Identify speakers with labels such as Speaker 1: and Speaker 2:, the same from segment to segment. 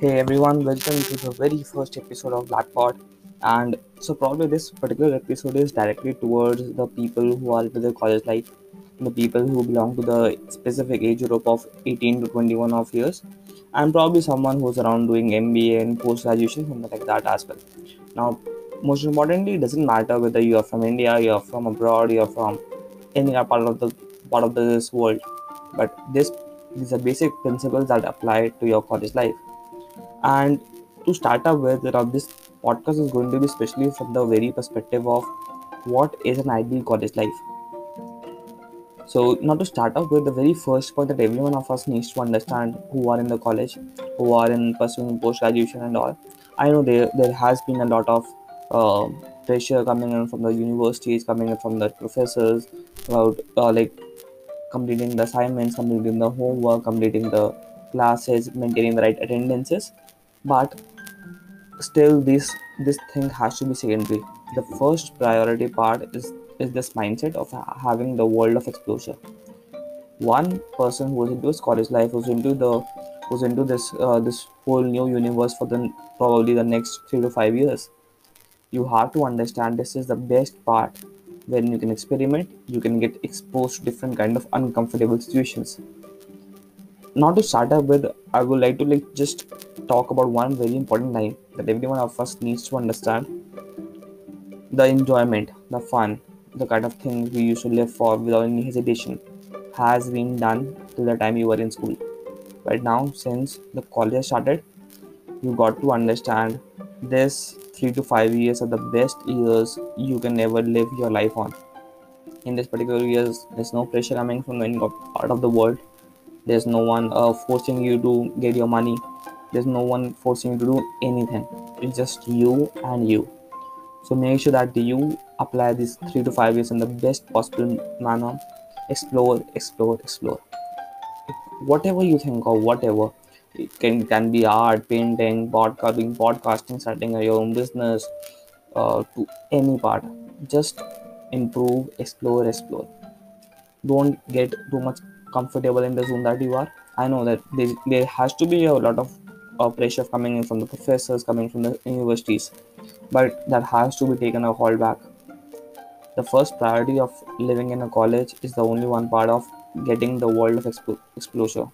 Speaker 1: Hey everyone, welcome to the very first episode of Blackpod. And so, probably this particular episode is directly towards the people who are into their college life, the people who belong to the specific age group of 18 to 21 of years, and probably someone who's around doing MBA and post graduation, something like that as well. Now, most importantly, it doesn't matter whether you are from India, you are from abroad, you are from any other part of the part of this world, but this these are basic principles that apply to your college life and to start up with, this podcast is going to be especially from the very perspective of what is an ideal college life. So, now to start off with, the very first point that every one of us needs to understand who are in the college, who are in pursuing post graduation and all. I know there there has been a lot of uh, pressure coming in from the universities, coming in from the professors about uh, like completing the assignments, completing the homework, completing the classes, maintaining the right attendances. But still, this this thing has to be secondary. The first priority part is is this mindset of having the world of exposure. One person who was into his college life, who's into the who's into this uh, this whole new universe for the probably the next three to five years. You have to understand this is the best part when you can experiment, you can get exposed to different kind of uncomfortable situations now to start up with i would like to like just talk about one very important line that every one of us needs to understand. The enjoyment the fun the kind of things we used to live for without any hesitation has been done till the time you were in school. But now since the college started you got to understand this three to five years are the best years you can ever live your life on. In this particular years there's no pressure coming from any part of the world. There's no one uh, forcing you to get your money there's no one forcing you to do anything. It's just you and you. So make sure that you apply these three to five years in the best possible manner. Explore explore explore. Whatever you think of whatever. It can can be art painting podcasting podcasting starting your own business uh, to any part. Just improve explore explore. Don't get too much comfortable in the zone that you are. I know that there, there has to be a lot of uh, pressure coming in from the professors coming from the universities. But that has to be taken a hold back. The first priority of living in a college is the only one part of getting the world of expo- exposure.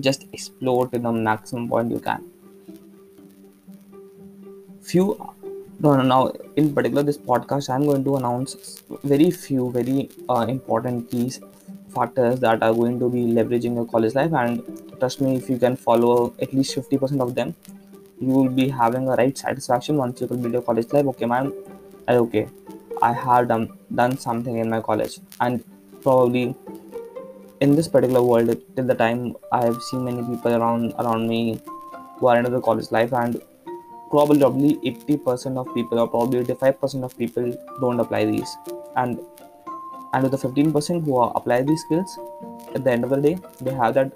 Speaker 1: Just explore to the maximum point you can. Few no, no, now in particular this podcast i'm going to announce very few very uh, important keys factors that are going to be leveraging your college life and trust me if you can follow at least 50% of them you will be having a right satisfaction once you complete your college life. Okay man I, okay. I have done done something in my college and probably in this particular world till the time i have seen many people around around me who are into the college life and probably probably 80% of people or probably 85% of people don't apply these. And and the 15% who apply these skills at the end of the day they have that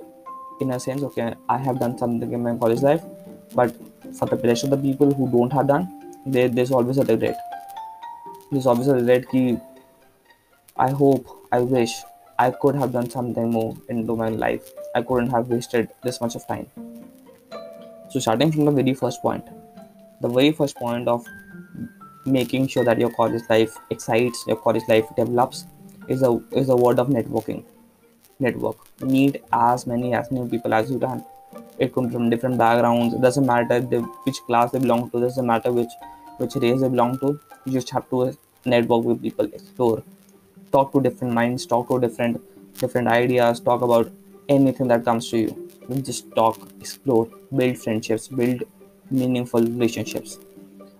Speaker 1: in a sense okay i have done something in my college life but for the rest of the people who don't have done there, there's always a regret. There's always a regret ki i hope i wish i could have done something more into my life. I couldn't have wasted this much of time. So starting from the very first point the very first point of making sure that your college life excites your college life develops is a is a word of networking. Network. Meet as many as many people as you can. It comes from different backgrounds. It doesn't matter which class they belong to. Doesn't matter which which race they belong to. You just have to uh, network with people. Explore. Talk to different minds. Talk to different different ideas. Talk about anything that comes to you. Just talk explore build friendships build meaningful relationships.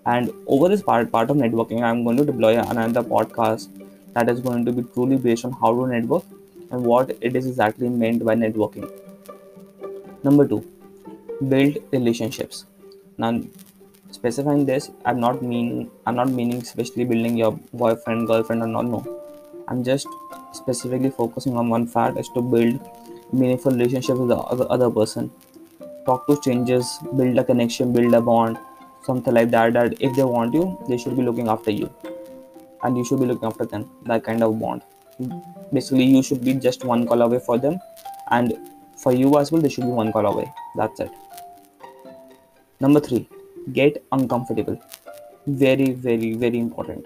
Speaker 1: And over this part part of networking i'm going to deploy another podcast that is going to be truly based on how to network and what it is exactly meant by networking. Number two build relationships. Now specifying this i'm not mean i'm not meaning especially building your boyfriend girlfriend or not no. I'm just specifically focusing on one fact is to build meaningful relationship with the other, other person. Talk to strangers build a connection build a bond something like that that if they want you they should be looking after you and you should be looking after them that kind of bond basically you should be just one call away for them and for you as well they should be one call away that's it Number three, get uncomfortable. Very, very, very important.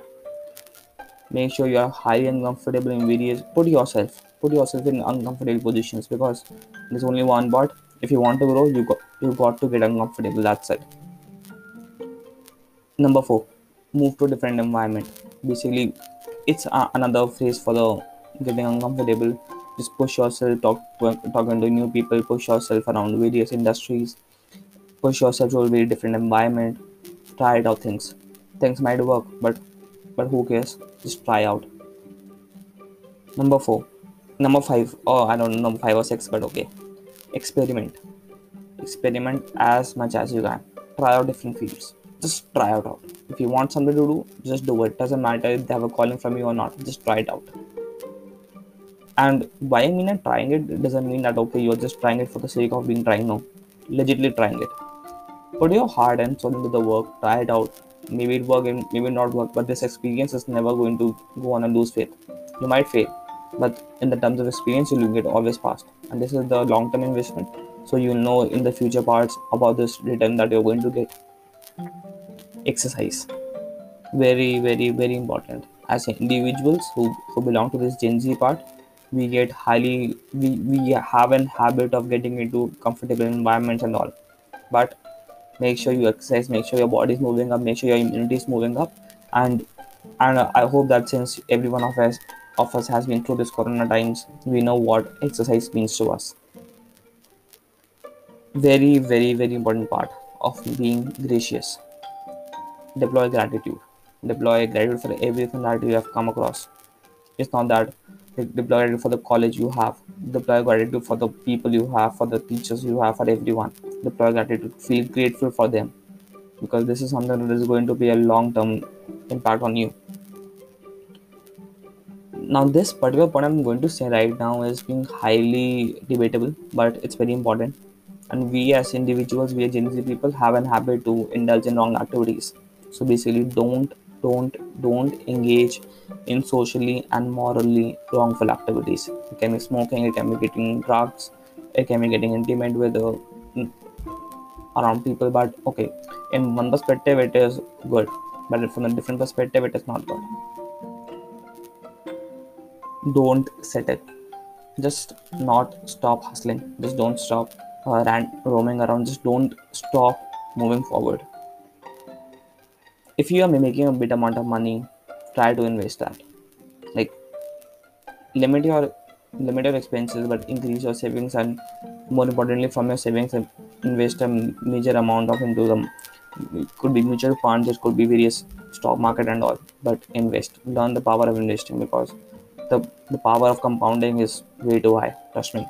Speaker 1: Make sure you are highly uncomfortable in various. Put yourself, put yourself in uncomfortable positions because there's only one but if you want to grow, you got you got to get uncomfortable. That's it. Number four, move to a different environment. Basically, it's another phrase for the getting uncomfortable. Just push yourself, talk talking to new people, push yourself around various industries, push yourself to a very different environment. Try it out things. Things might work, but but who cares? Just try out. Number four, number five. Oh, I don't know, number five or six, but okay. Experiment. Experiment as much as you can. Try out different fields just try out. If you want something to do, just do it. Doesn't matter if they have a calling from you or not. Just try it out. And why I mean trying it doesn't mean that okay you're just trying it for the sake of being trying. No, legitly trying it. Put your heart and soul into the work. Try it out. Maybe it work and maybe not work. But this experience is never going to go on and lose faith. You might fail, but in the terms of experience, you'll get always past. And this is the long-term investment. So you'll know in the future parts about this return that you're going to get exercise. Very very very important. As individuals who, who belong to this gen z part we get highly we, we have an habit of getting into comfortable environments and all. But make sure you exercise make sure your body is moving up make sure your immunity is moving up. And and i hope that since every one of us of us has been through this corona times we know what exercise means to us. Very very very important part of being gracious deploy gratitude. Deploy gratitude for everything that you have come across. It's not that deploy gratitude for the college you have. Deploy gratitude for the people you have for the teachers you have for everyone. Deploy gratitude. Feel grateful for them. Because this is something that is going to be a long term impact on you. Now this particular point i'm going to say right now is being highly debatable but it's very important. And we as individuals we as gen z people have an habit to indulge in wrong activities so basically don't don't don't engage in socially and morally wrongful activities. It can be smoking it can be getting drugs it can be getting intimate with uh, around people but okay in one perspective it is good but from a different perspective it is not good. Don't settle just not stop hustling. Just don't stop uh, roaming around. Just don't stop moving forward if you are making a bit amount of money try to invest that. Like limit your limit your expenses but increase your savings and more importantly from your savings invest a major amount of into them it could be mutual funds it could be various stock market and all but invest. Learn the power of investing because the, the power of compounding is way too high trust me.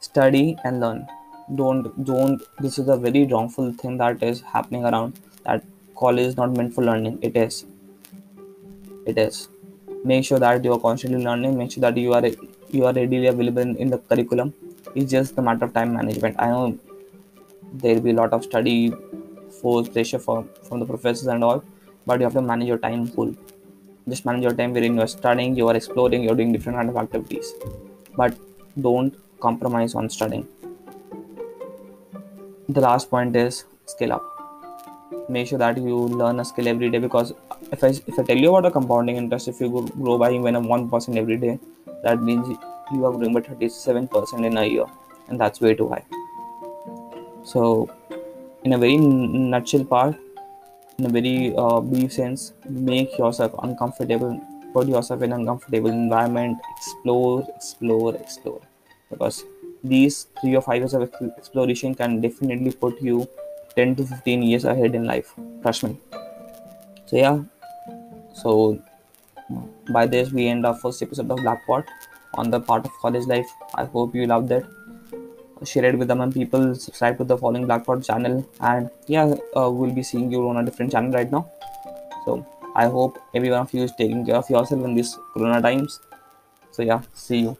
Speaker 1: Study and learn don't don't this is a very wrongful thing that is happening around that college is not meant for learning. It is. It is. Make sure that you are constantly learning. Make sure that you are you are readily available in, in the curriculum. It's just a matter of time management. I know there will be a lot of study force pressure from from the professors and all but you have to manage your time full. Just manage your time wherein you are studying you are exploring you're doing different kind of activities. But don't compromise on studying the last point is scale up. Make sure that you learn a skill every day because if I, if I tell you about a compounding interest if you grow by even a 1% every day that means you are growing by 37% in a year and that's way too high. So in a very nutshell part in a very uh, brief sense make yourself uncomfortable put yourself in an uncomfortable environment explore explore explore. Because these three or five years of exploration can definitely put you 10 to 15 years ahead in life trust me. So yeah. So by this we end our first episode of Blackpod on the part of college life. I hope you loved it. Share it with them and people. Subscribe to the following Blackpod channel. And yeah uh, we'll be seeing you on a different channel right now. So i hope every one of you is taking care of yourself in these corona times. So yeah see you